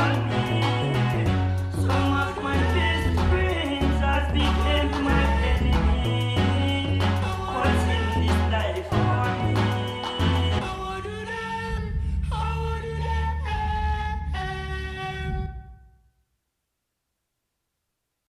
Bye.